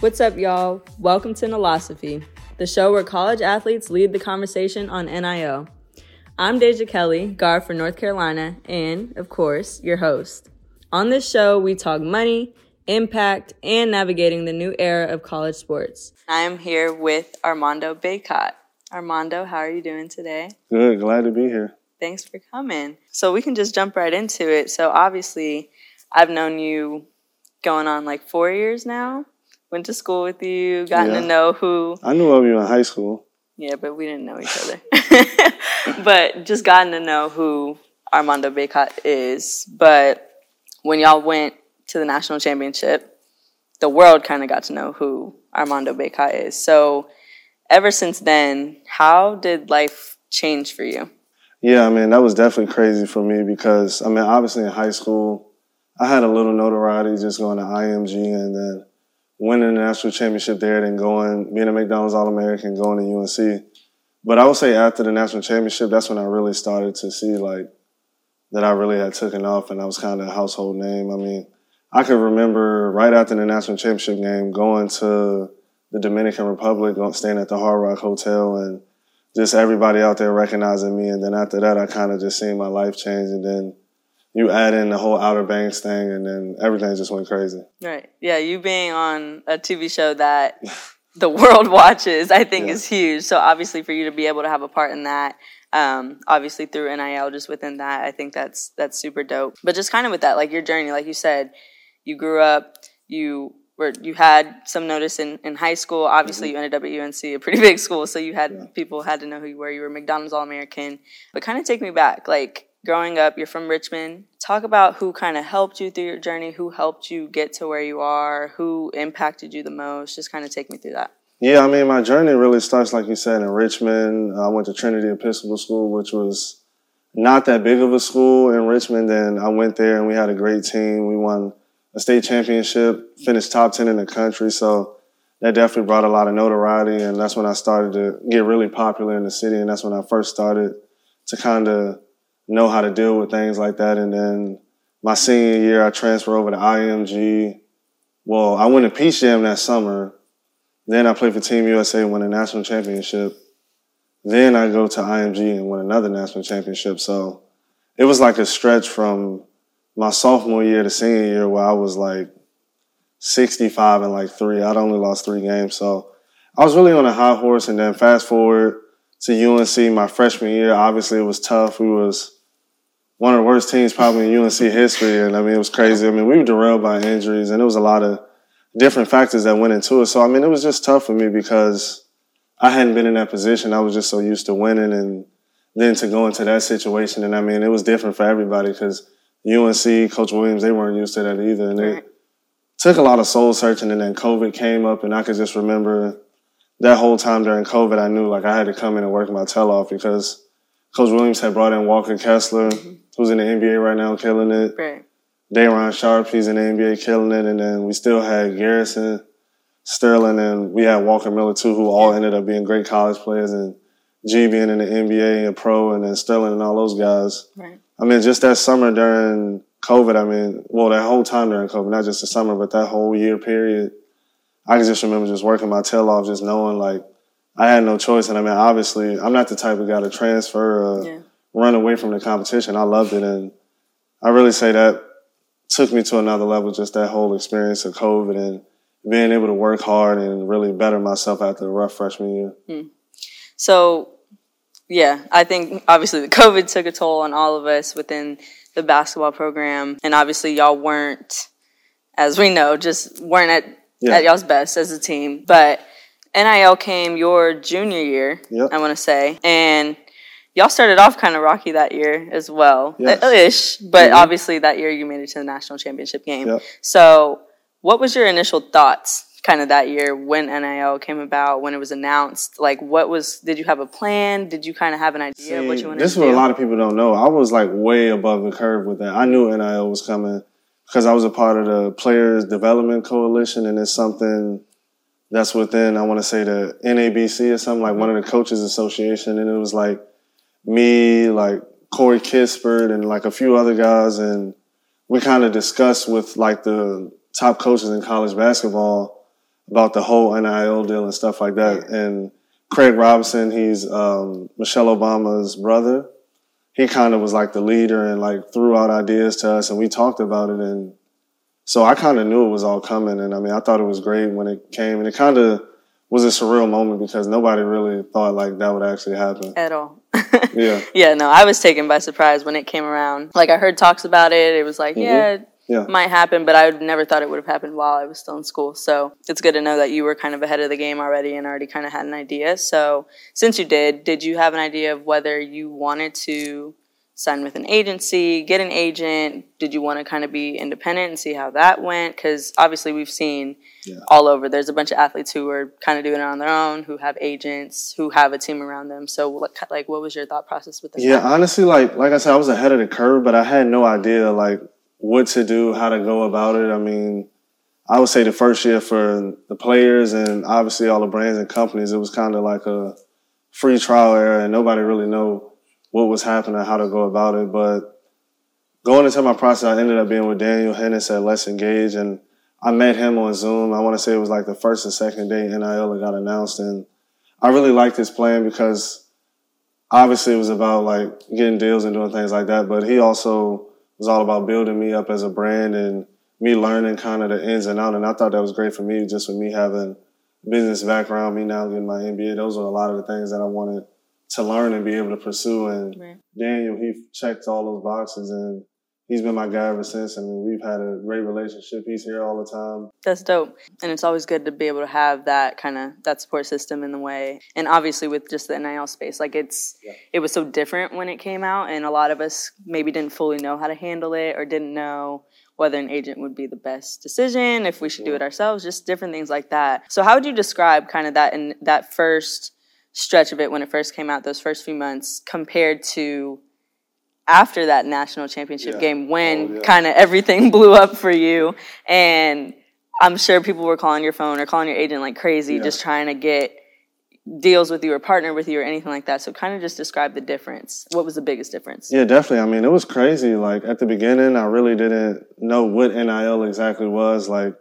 What's up, y'all? Welcome to Nolosophy, the show where college athletes lead the conversation on NIL. I'm Deja Kelly, guard for North Carolina, and, of course, your host. On this show, we talk money, impact, and navigating the new era of college sports. I am here with Armando Bacot. Armando, how are you doing today? Good, glad to be here. Thanks for coming. So we can just jump right into it. So obviously, I've known you going on like four years now. Went to school with you, gotten yeah. to know who. I knew of you in high school. Yeah, but we didn't know each other. but just gotten to know who Armando Bacot is. But when y'all went to the national championship, the world kind of got to know who Armando Bacot is. So ever since then, how did life change for you? Yeah, I mean, that was definitely crazy for me because, I mean, obviously in high school, I had a little notoriety just going to IMG and then winning the national championship there, then going, being a McDonald's All American, going to UNC. But I would say after the national championship, that's when I really started to see like that I really had taken off and I was kind of a household name. I mean, I could remember right after the national championship game going to the Dominican Republic, staying at the Hard Rock Hotel, and just everybody out there recognizing me. And then after that, I kind of just seen my life change. And then you add in the whole Outer Banks thing, and then everything just went crazy. Right. Yeah. You being on a TV show that the world watches, I think, yeah. is huge. So obviously, for you to be able to have a part in that. Um, obviously through NIL, just within that, I think that's that's super dope. But just kind of with that, like your journey, like you said, you grew up, you where you had some notice in, in high school. Obviously, mm-hmm. you ended up at UNC, a pretty big school, so you had yeah. people had to know who you were. You were McDonald's All American. But kind of take me back, like growing up, you're from Richmond. Talk about who kind of helped you through your journey, who helped you get to where you are, who impacted you the most. Just kind of take me through that. Yeah, I mean, my journey really starts, like you said, in Richmond. I went to Trinity Episcopal School, which was not that big of a school in Richmond. And I went there and we had a great team. We won a state championship, finished top 10 in the country. So that definitely brought a lot of notoriety. And that's when I started to get really popular in the city. And that's when I first started to kind of know how to deal with things like that. And then my senior year, I transferred over to IMG. Well, I went to Peach Jam that summer. Then I played for Team USA and won a national championship. Then I go to IMG and win another national championship. So it was like a stretch from my sophomore year to senior year where I was like 65 and like three. I'd only lost three games. So I was really on a high horse. And then fast forward to UNC my freshman year, obviously it was tough. We was one of the worst teams probably in UNC history. And I mean, it was crazy. I mean, we were derailed by injuries and it was a lot of different factors that went into it. So, I mean, it was just tough for me because I hadn't been in that position. I was just so used to winning and then to go into that situation. And I mean, it was different for everybody because UNC, Coach Williams, they weren't used to that either. And it took a lot of soul searching. And then COVID came up, and I could just remember that whole time during COVID, I knew like I had to come in and work my tail off because Coach Williams had brought in Walker Kessler, mm-hmm. who's in the NBA right now, killing it. Right. Day'Ron Sharpe, he's in the NBA, killing it. And then we still had Garrison, Sterling, and we had Walker Miller too, who all ended up being great college players. And G being in the NBA and pro, and then Sterling and all those guys. Right. I mean, just that summer during COVID, I mean, well, that whole time during COVID, not just the summer, but that whole year period, I can just remember just working my tail off, just knowing like I had no choice. And I mean, obviously, I'm not the type of guy to transfer, or yeah. run away from the competition. I loved it. And I really say that took me to another level, just that whole experience of COVID and being able to work hard and really better myself after the rough freshman year. Hmm. So yeah, I think obviously the COVID took a toll on all of us within the basketball program, and obviously y'all weren't, as we know, just weren't at yeah. at y'all's best as a team. But NIL came your junior year, yep. I want to say, and y'all started off kind of rocky that year as well, yes. ish. But mm-hmm. obviously that year you made it to the national championship game. Yep. So, what was your initial thoughts kind of that year when NIL came about, when it was announced? Like, what was, did you have a plan? Did you kind of have an idea See, of what you wanted this to do? This is what a lot of people don't know. I was like way above the curve with that. I knew NIL was coming because I was a part of the Players Development Coalition, and it's something that's within, I want to say the NABC or something, like one of the coaches association. And it was like me, like Corey Kispert and like a few other guys. And we kind of discussed with like the top coaches in college basketball about the whole NIL deal and stuff like that. And Craig Robinson, he's um, Michelle Obama's brother. He kind of was like the leader and like threw out ideas to us, and we talked about it. And so I kind of knew it was all coming. And I mean, I thought it was great when it came, and it kind of was a surreal moment because nobody really thought like that would actually happen at all. yeah. Yeah, no, I was taken by surprise when it came around. Like I heard talks about it. It was like, mm-hmm. yeah, yeah. might happen, but I never thought it would have happened while I was still in school. So it's good to know that you were kind of ahead of the game already and already kind of had an idea. So since you did, did you have an idea of whether you wanted to sign with an agency, get an agent? Did you want to kind of be independent and see how that went? Because obviously we've seen yeah. all over. There's a bunch of athletes who are kind of doing it on their own, who have agents, who have a team around them. So, what, like, what was your thought process with that? Yeah, honestly, like like I said, I was ahead of the curve, but I had no idea like what to do, how to go about it. I mean, I would say the first year for the players and obviously all the brands and companies, it was kind of like a free trial era, and nobody really know what was happening, how to go about it. But going into my process, I ended up being with Daniel Hennis at Let's Engage, and I met him on Zoom. I want to say it was like the first and second day NIL got announced, and I really liked his plan because obviously it was about like getting deals and doing things like that, but he also was all about building me up as a brand and me learning kind of the ins and out. And I thought that was great for me, just with me having business background, me now getting my MBA. Those are a lot of the things that I wanted to learn and be able to pursue. And right. Daniel, he checked all those boxes and he's been my guy ever since. I mean, we've had a great relationship. He's here all the time. That's dope. And it's always good to be able to have that kind of that support system in the way. And obviously with just the NIL space, like it's yeah. it was so different when it came out and a lot of us maybe didn't fully know how to handle it or didn't know whether an agent would be the best decision, if we should do it ourselves, just different things like that. So how would you describe kind of that in that first stretch of it when it first came out, those first few months, compared to after that national championship yeah. game when oh, yeah. kind of everything blew up for you. And I'm sure people were calling your phone or calling your agent like crazy, yeah. just trying to get deals with you or partner with you or anything like that. So kind of just describe the difference. What was the biggest difference? Yeah, definitely. I mean, it was crazy. Like at the beginning, I really didn't know what NIL exactly was, like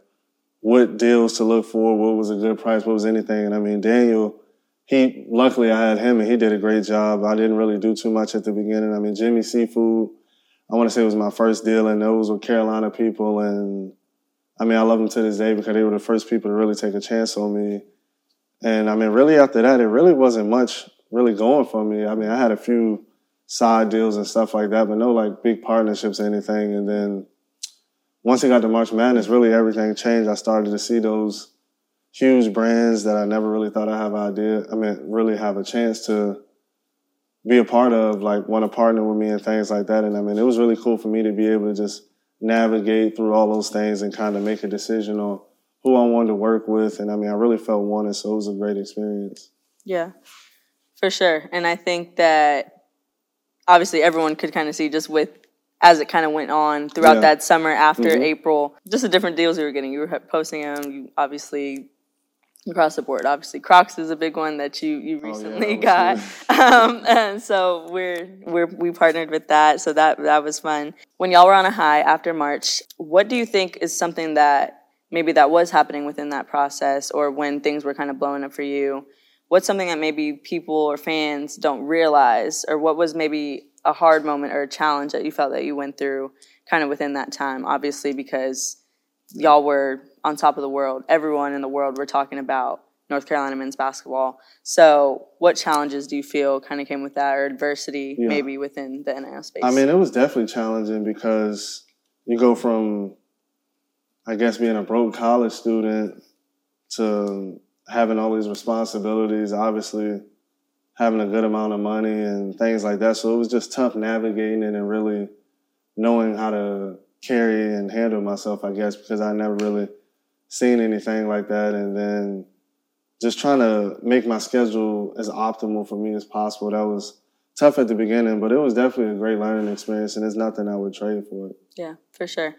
what deals to look for, what was a good price, what was anything. And I mean, Daniel, he luckily I had him and he did a great job. I didn't really do too much at the beginning. I mean, Jimmy Seafood, I want to say it was my first deal, and those were Carolina people, and I mean, I love them to this day because they were the first people to really take a chance on me. And I mean, really after that, it really wasn't much really going for me. I mean, I had a few side deals and stuff like that, but no like big partnerships or anything. And then once it got to March Madness, really everything changed. I started to see those huge brands that I never really thought I have idea. I mean, really have a chance to be a part of, like want to partner with me and things like that. And I mean, it was really cool for me to be able to just navigate through all those things and kind of make a decision on who I wanted to work with. And I mean, I really felt wanted, so it was a great experience. Yeah, for sure. And I think that obviously everyone could kind of see just with as it kind of went on throughout yeah. that summer after mm-hmm. April, just the different deals you were getting. You were posting them. You obviously across the board. Obviously, Crocs is a big one that you you recently oh, yeah, got, um, and so we're we're we partnered with that. So that that was fun. When y'all were on a high after March, what do you think is something that maybe that was happening within that process, or when things were kind of blowing up for you? What's something that maybe people or fans don't realize, or what was maybe a hard moment or a challenge that you felt that you went through kind of within that time? Obviously, because y'all were on top of the world. Everyone in the world were talking about North Carolina men's basketball. So, what challenges do you feel kind of came with that, or adversity yeah. maybe within the NIL space? I mean, it was definitely challenging because you go from, I guess, being a broke college student to having all these responsibilities. Obviously, having a good amount of money and things like that. So it was just tough navigating it and really knowing how to carry and handle myself, I guess, because I never really seen anything like that. And then just trying to make my schedule as optimal for me as possible. That was tough at the beginning, but it was definitely a great learning experience, and it's nothing I would trade for it. Yeah, for sure.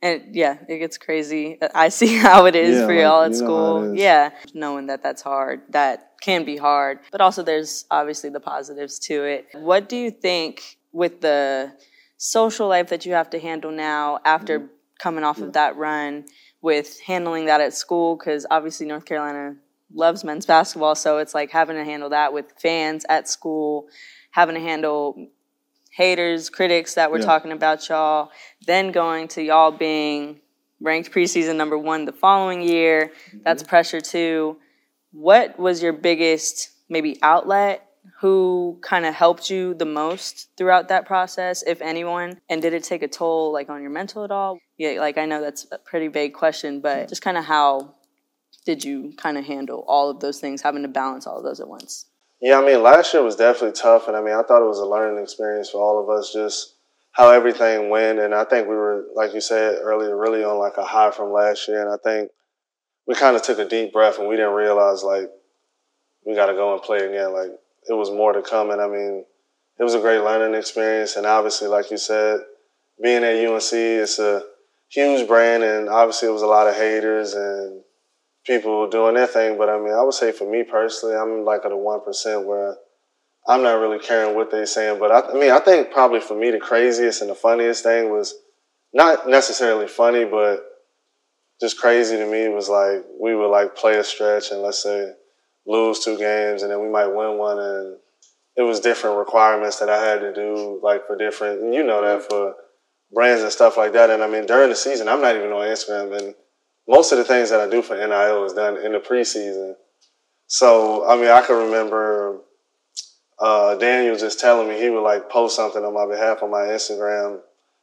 And yeah, it gets crazy. I see how it is yeah, for y'all at school. Yeah, knowing that that's hard, that can be hard, but also there's obviously the positives to it. What do you think with the social life that you have to handle now after mm-hmm. coming off yeah. of that run? With handling that at school? Because obviously North Carolina loves men's basketball, so it's like having to handle that with fans at school, having to handle haters, critics that were Yeah. talking about y'all, then going to y'all being ranked preseason number one the following year. That's mm-hmm. pressure too. What was your biggest maybe outlet? Who kind of helped you the most throughout that process, if anyone? And did it take a toll like on your mental at all? Yeah, like I know that's a pretty vague question, but just kind of how did you kind of handle all of those things, having to balance all of those at once? Yeah, I mean, last year was definitely tough, and I mean, I thought it was a learning experience for all of us, just how everything went. And I think we were, like you said earlier, really on like a high from last year. And I think we kind of took a deep breath, and we didn't realize like we got to go and play again. Like it was more to come, and I mean, it was a great learning experience. And obviously, like you said, being at UNC, it's a huge brand, and obviously, it was a lot of haters and people doing their thing. But I mean, I would say for me personally, I'm like at a one percent where I'm not really caring what they're saying. But I, I mean, I think probably for me the craziest and the funniest thing was not necessarily funny, but just crazy to me was like we would like play a stretch and let's say lose two games and then we might win one and it was different requirements that I had to do like for different and you know that for brands and stuff like that. And I mean during the season I'm not even on Instagram and most of the things that I do for NIL is done in the preseason. So I mean I can remember uh, Daniel just telling me he would like post something on my behalf on my Instagram.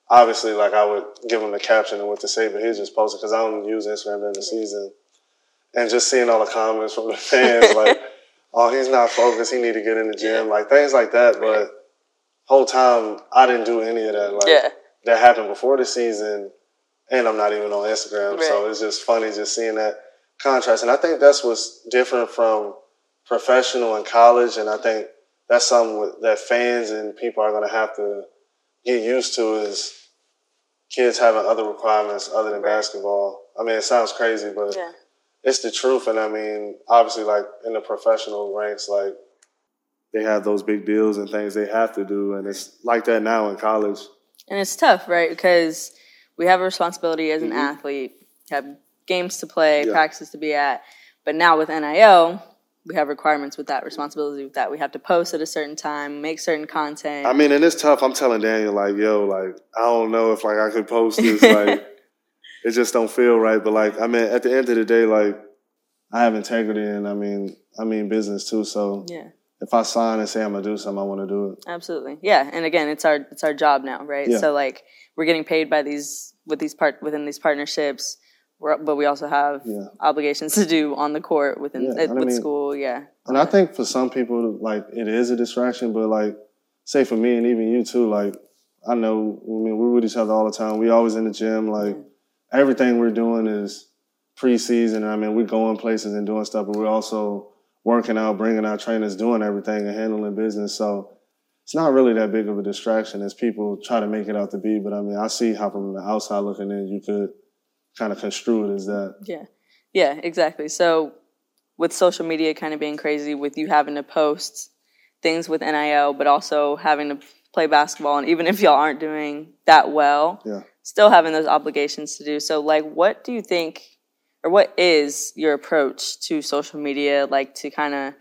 Obviously, like I would give him the caption and what to say, but he just posted because I don't use Instagram during the season. And just seeing all the comments from the fans, like, "Oh, he's not focused. He need to get in the gym," like things like that. But whole time I didn't do any of that. Like Yeah. that happened before the season, and I'm not even on Instagram. So it's just funny just seeing that contrast. And I think that's what's different from professional and college. And I think that's something that fans and people are going to have to get used to is kids having other requirements other than basketball. I mean, it sounds crazy, but Yeah. It's the truth. And I mean, obviously, like in the professional ranks, like they have those big deals and things they have to do, and it's like that now in college. And it's tough, right? Because we have a responsibility as an Mhm. athlete, have games to play, Yeah. practices to be at. But now with NIL, we have requirements with that, responsibility with that. We have to post at a certain time, make certain content. I mean, and it's tough. I'm telling Daniel, like, yo, like, I don't know if like I could post this. Like, it just don't feel right. But like, I mean, at the end of the day, like, I have integrity, and I mean, I mean business too. So yeah, if I sign and say I'm gonna do something, I want to do it. absolutely. Yeah, and again, it's our it's our job now, right? Yeah. So like we're getting paid by these with these part within these partnerships. We're, but we also have Yeah. obligations to do on the court within Yeah, uh, and I with mean- school. Yeah, And I think for some people, like, it is a distraction. But like, say for me and even you too, like, I know, I mean, we're with each other all the time. We always in the gym. Like, everything we're doing is preseason. I mean, we're going places and doing stuff, but we're also working out, bringing our trainers, doing everything and handling business. So it's not really that big of a distraction as people try to make it out to be. But I mean, I see how from the outside looking in, you could kind of construe it as that. Yeah. Yeah, exactly. So with social media kind of being crazy, with you having to post things with NIL, but also having to play basketball, and even if y'all aren't doing that well, Yeah. Still having those obligations to do. So, like, what do you think, or what is your approach to social media, like to kind of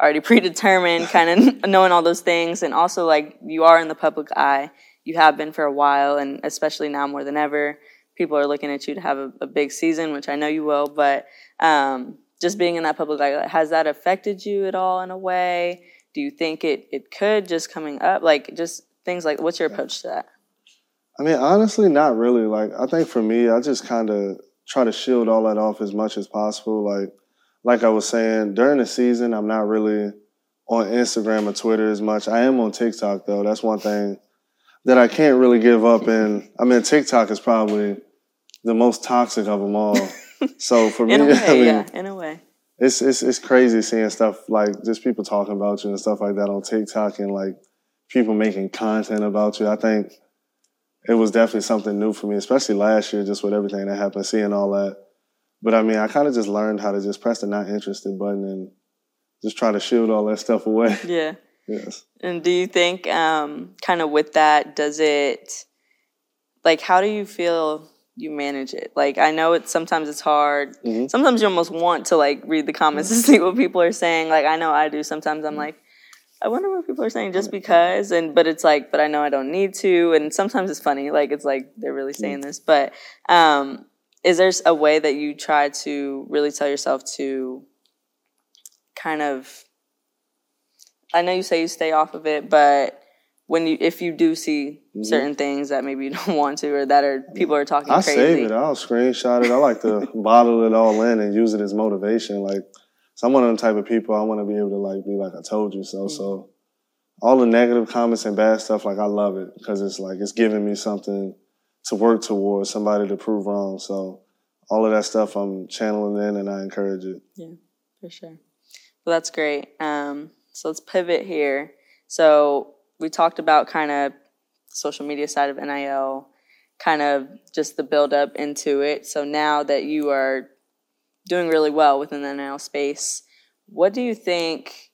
already predetermined, kind of knowing all those things, and also like you are in the public eye, you have been for a while, and especially now more than ever, people are looking at you to have a, a big season, which I know you will, but um, just being in that public eye, has that affected you at all in a way? Do you think it, it could just coming up? Like, just things like, what's your approach to that? I mean, honestly, not really. Like, I think for me, I just kind of try to shield all that off as much as possible. Like, like I was saying, during the season, I'm not really on Instagram or Twitter as much. I am on TikTok though. That's one thing that I can't really give up. And I mean, TikTok is probably the most toxic of them all. so for me, In a way, I mean, yeah, in a way. it's it's it's crazy seeing stuff like just people talking about you and stuff like that on TikTok and like people making content about you. I think it was definitely something new for me, especially last year, just with everything that happened, seeing all that. But I mean, I kind of just learned how to just press the not interested button and just try to shield all that stuff away. Yeah. yes. And do you think, um, kind of with that, does it, like, how do you feel you manage it? Like I know it's sometimes it's hard. Mhm. Sometimes you almost want to like read the comments and see what people are saying. Like I know I do. Sometimes I'm like, I wonder what people are saying just because. And but it's like, but I know I don't need to. And sometimes it's funny. Like it's like they're really saying this. But um, is there a way that you try to really tell yourself to kind of? I know you say you stay off of it, but when you if you do see certain things that maybe you don't want to or that are people are talking I crazy. save it. I'll screenshot it. I like to bottle it all in and use it as motivation. Like, so I'm one of the type of people. I want to be able to like be like, I told you so. So all the negative comments and bad stuff, like I love it because it's like it's giving me something to work towards, somebody to prove wrong. So all of that stuff I'm channeling in, and I encourage it. Yeah, for sure. Well, that's great. Um, so let's pivot here. So we talked about kind of social media side of NIL, kind of just the build up into it. So now that you are doing really well within the NIL space, what do you think?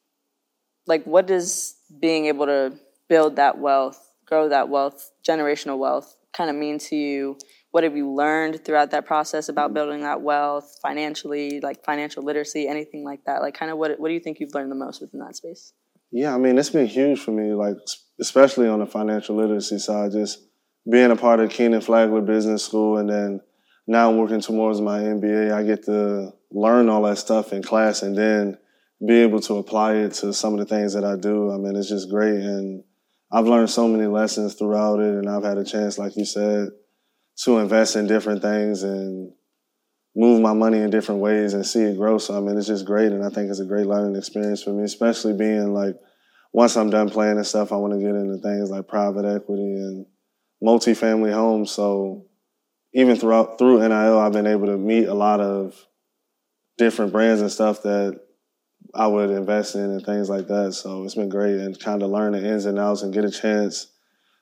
Like, what does being able to build that wealth, grow that wealth, generational wealth, kind of mean to you? What have you learned throughout that process about mm-hmm. building that wealth financially, like financial literacy, anything like that? Like, kind of what what do you think you've learned the most within that space? Yeah, I mean, it's been huge for me, like, especially on the financial literacy side, just being a part of Kenan-Flagler Business School and then now I'm working towards my MBA. I get to learn all that stuff in class and then be able to apply it to some of the things that I do. I mean, it's just great. And I've learned so many lessons throughout it. And I've had a chance, like you said, to invest in different things and move my money in different ways and see it grow. So I mean, it's just great, and I think it's a great learning experience for me, especially being like once I'm done playing and stuff, I want to get into things like private equity and multifamily homes. So even throughout through NIL, I've been able to meet a lot of different brands and stuff that I would invest in and things like that. So it's been great and kind of learn the ins and outs and get a chance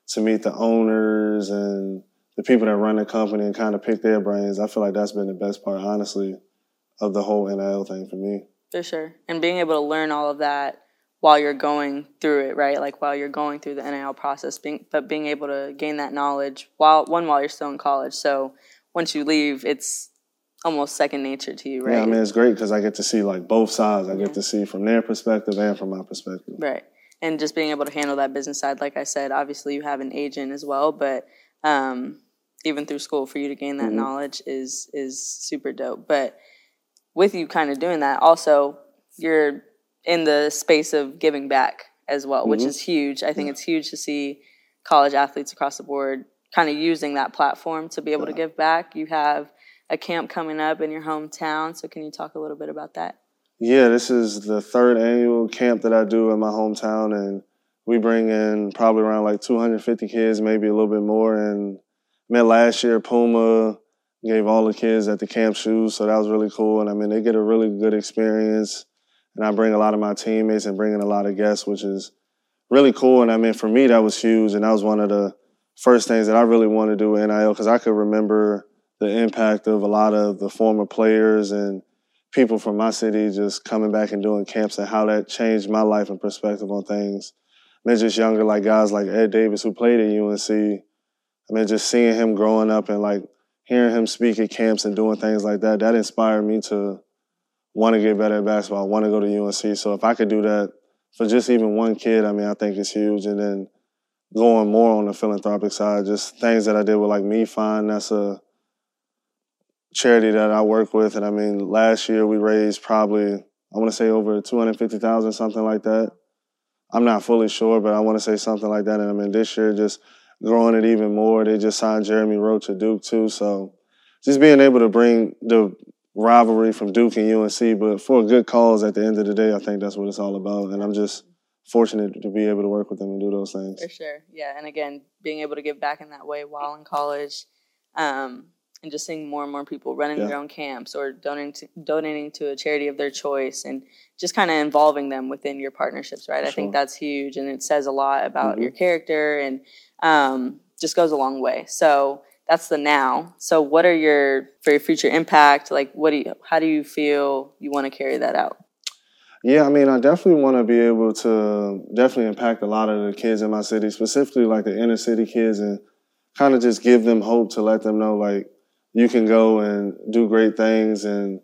to meet the owners and the people that run the company and kind of pick their brains. I feel like that's been the best part, honestly, of the whole NIL thing for me. For sure. And being able to learn all of that while you're going through it, right? Like while you're going through the NIL process, being, but being able to gain that knowledge while one while you're still in college. So once you leave, it's almost second nature to you, right? Yeah, I mean, it's great because I get to see like both sides. I get to see from their perspective and from my perspective. Right. And just being able to handle that business side, like I said, obviously you have an agent as well, but um, even through school for you to gain that Mhm. knowledge is is super dope. But with you kind of doing that, also you're in the space of giving back as well, which Mhm. is huge. I think it's huge to see college athletes across the board kind of using that platform to be able to give back. You have a camp coming up in your hometown, so can you talk a little bit about that? Yeah, this is the third annual camp that I do in my hometown, and we bring in probably around like 250 kids, maybe a little bit more. And met last year, Puma gave all the kids at the camp shoes, so that was really cool. And I mean, they get a really good experience. And I bring a lot of my teammates and bring in a lot of guests, which is really cool. And I mean, for me, that was huge, and that was one of the first things that I really wanted to do with NIL because I could remember the impact of a lot of the former players and people from my city just coming back and doing camps and how that changed my life and perspective on things. I mean, just younger, like guys like Ed Davis who played at UNC. I mean, just seeing him growing up and like hearing him speak at camps and doing things like that, that inspired me to want to get better at basketball, want to go to UNC. So if I could do that for just even one kid, I mean, I think it's huge. And then going more on the philanthropic side, just things that I did with like MeFine, that's a charity that I work with. And I mean, last year we raised probably, I want to say over 250,000, something like that. I'm not fully sure, but I want to say something like that. And I mean, this year just growing it even more. They just signed Jeremy Roach to Duke too. So just being able to bring the rivalry from Duke and UNC, but for a good cause at the end of the day, I think that's what it's all about. And I'm just fortunate to be able to work with them and do those things. For sure. Yeah. And again, being able to give back in that way while in college, um, and just seeing more and more people running Yeah. their own camps or donating to, donating to a charity of their choice and just kind of involving them within your partnerships, right? I think that's huge and it says a lot about Mhm. your character and um, just goes a long way. So that's the now. So what are your for your future impact? Like what do you how do you feel you want to carry that out? Yeah, I mean, I definitely want to be able to definitely impact a lot of the kids in my city, specifically like the inner city kids, and kind of just give them hope to let them know, like, you can go and do great things and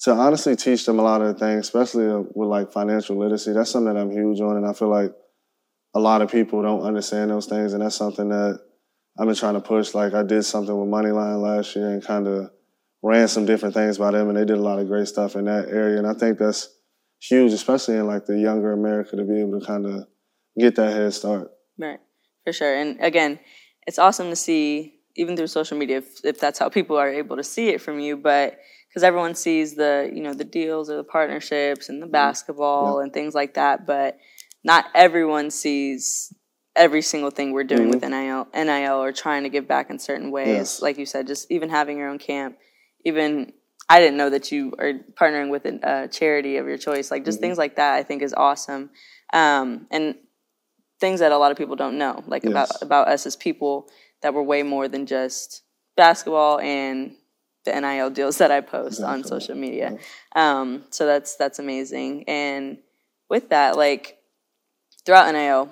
to honestly teach them a lot of things, especially uh, with like financial literacy. That's something that I'm huge on, and I feel like a lot of people don't understand those things, and that's something that I've been trying to push. Like I did something with Moneyline last year and kind of ran some different things by them, and they did a lot of great stuff in that area. And I think that's huge, especially in like the younger America, to be able to kind of get that head start. Right, for sure. And again, it's awesome to see even through social media if, if that's how people are able to see it from you, but because everyone sees the you know the deals or the partnerships and the mm-hmm. basketball yeah. and things like that, but not everyone sees every single thing we're doing mm-hmm. with NIL, NIL or trying to give back in certain ways. Yes. Like you said, just even having your own camp, even I didn't know that you are partnering with a charity of your choice. Like just mm-hmm. things like that, I think is awesome, um, and things that a lot of people don't know, like yes. about about us as people that we're way more than just basketball and the NIL deals that I post exactly. on social media. Um, so that's that's amazing. And with that, like throughout NIL,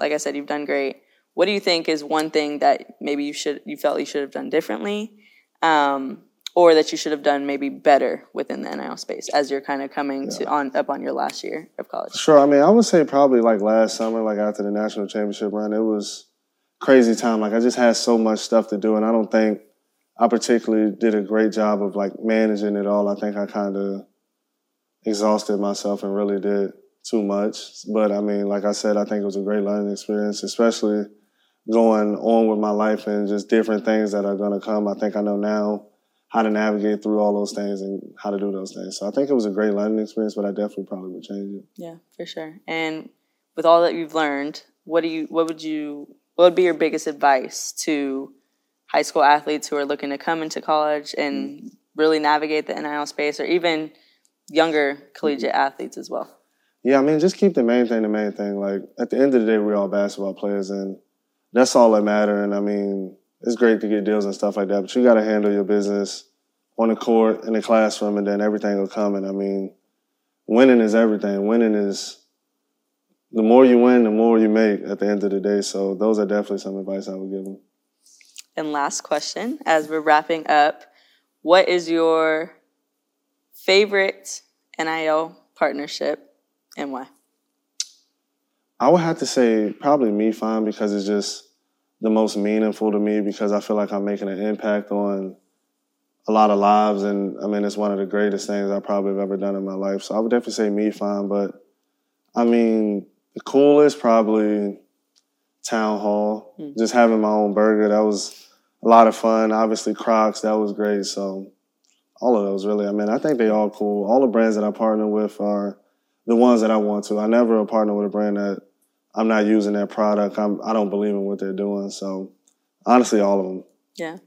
like I said, you've done great. What do you think is one thing that maybe you should you felt you should have done differently, um, or that you should have done maybe better within the NIL space as you're kind of coming yeah. to on up on your last year of college? Sure. I mean, I would say probably like last summer, like after the national championship run, it was crazy time. Like I just had so much stuff to do, and I don't think I particularly did a great job of like managing it all. I think I kind of exhausted myself and really did too much. But I mean, like I said, I think it was a great learning experience, especially going on with my life and just different things that are going to come. I think I know now how to navigate through all those things and how to do those things. So I think it was a great learning experience, but I definitely probably would change it. Yeah, for sure. And with all that you've learned, what do you what would you what would be your biggest advice to high school athletes who are looking to come into college and mm. really navigate the NIL space or even younger collegiate athletes as well? Yeah, I mean, just keep the main thing the main thing. Like at the end of the day, we're all basketball players, and that's all that matter. And I mean, it's great to get deals and stuff like that, but you got to handle your business on the court in the classroom, and then everything will come. And I mean, winning is everything. Winning is the more you win, the more you make at the end of the day. So those are definitely some advice I would give them. And last question, as we're wrapping up, what is your favorite NIL partnership and why? I would have to say probably MeFine because it's just the most meaningful to me because I feel like I'm making an impact on a lot of lives and I mean it's one of the greatest things I probably have ever done in my life. So I would definitely say MeFine, but I mean the coolest probably town hall. Mm. Just having my own burger, that was a lot of fun. Obviously Crocs, that was great. So all of those really. I mean, I think they all cool. All the brands that I partner with are the ones that I want to. I never partner with a brand that I'm not using their product. I'm I don't believe in what they're doing. So honestly, all of them. Yeah.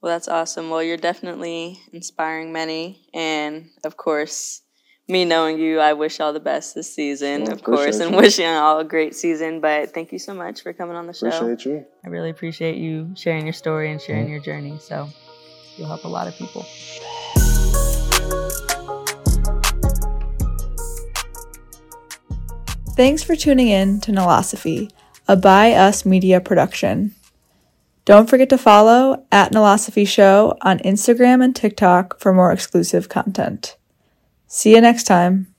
Well, that's awesome. Well, you're definitely inspiring many, and of course, me knowing you, I wish all the best this season, well, of course, and wish you. wishing all a great season. But thank you so much for coming on the show. Appreciate you. I really appreciate you sharing your story and sharing mm-hmm. your journey. So you'll help a lot of people. Thanks for tuning in to Nolosophy, a By Us Media production. Don't forget to follow at Nolosophy Show on Instagram and TikTok for more exclusive content. See you next time.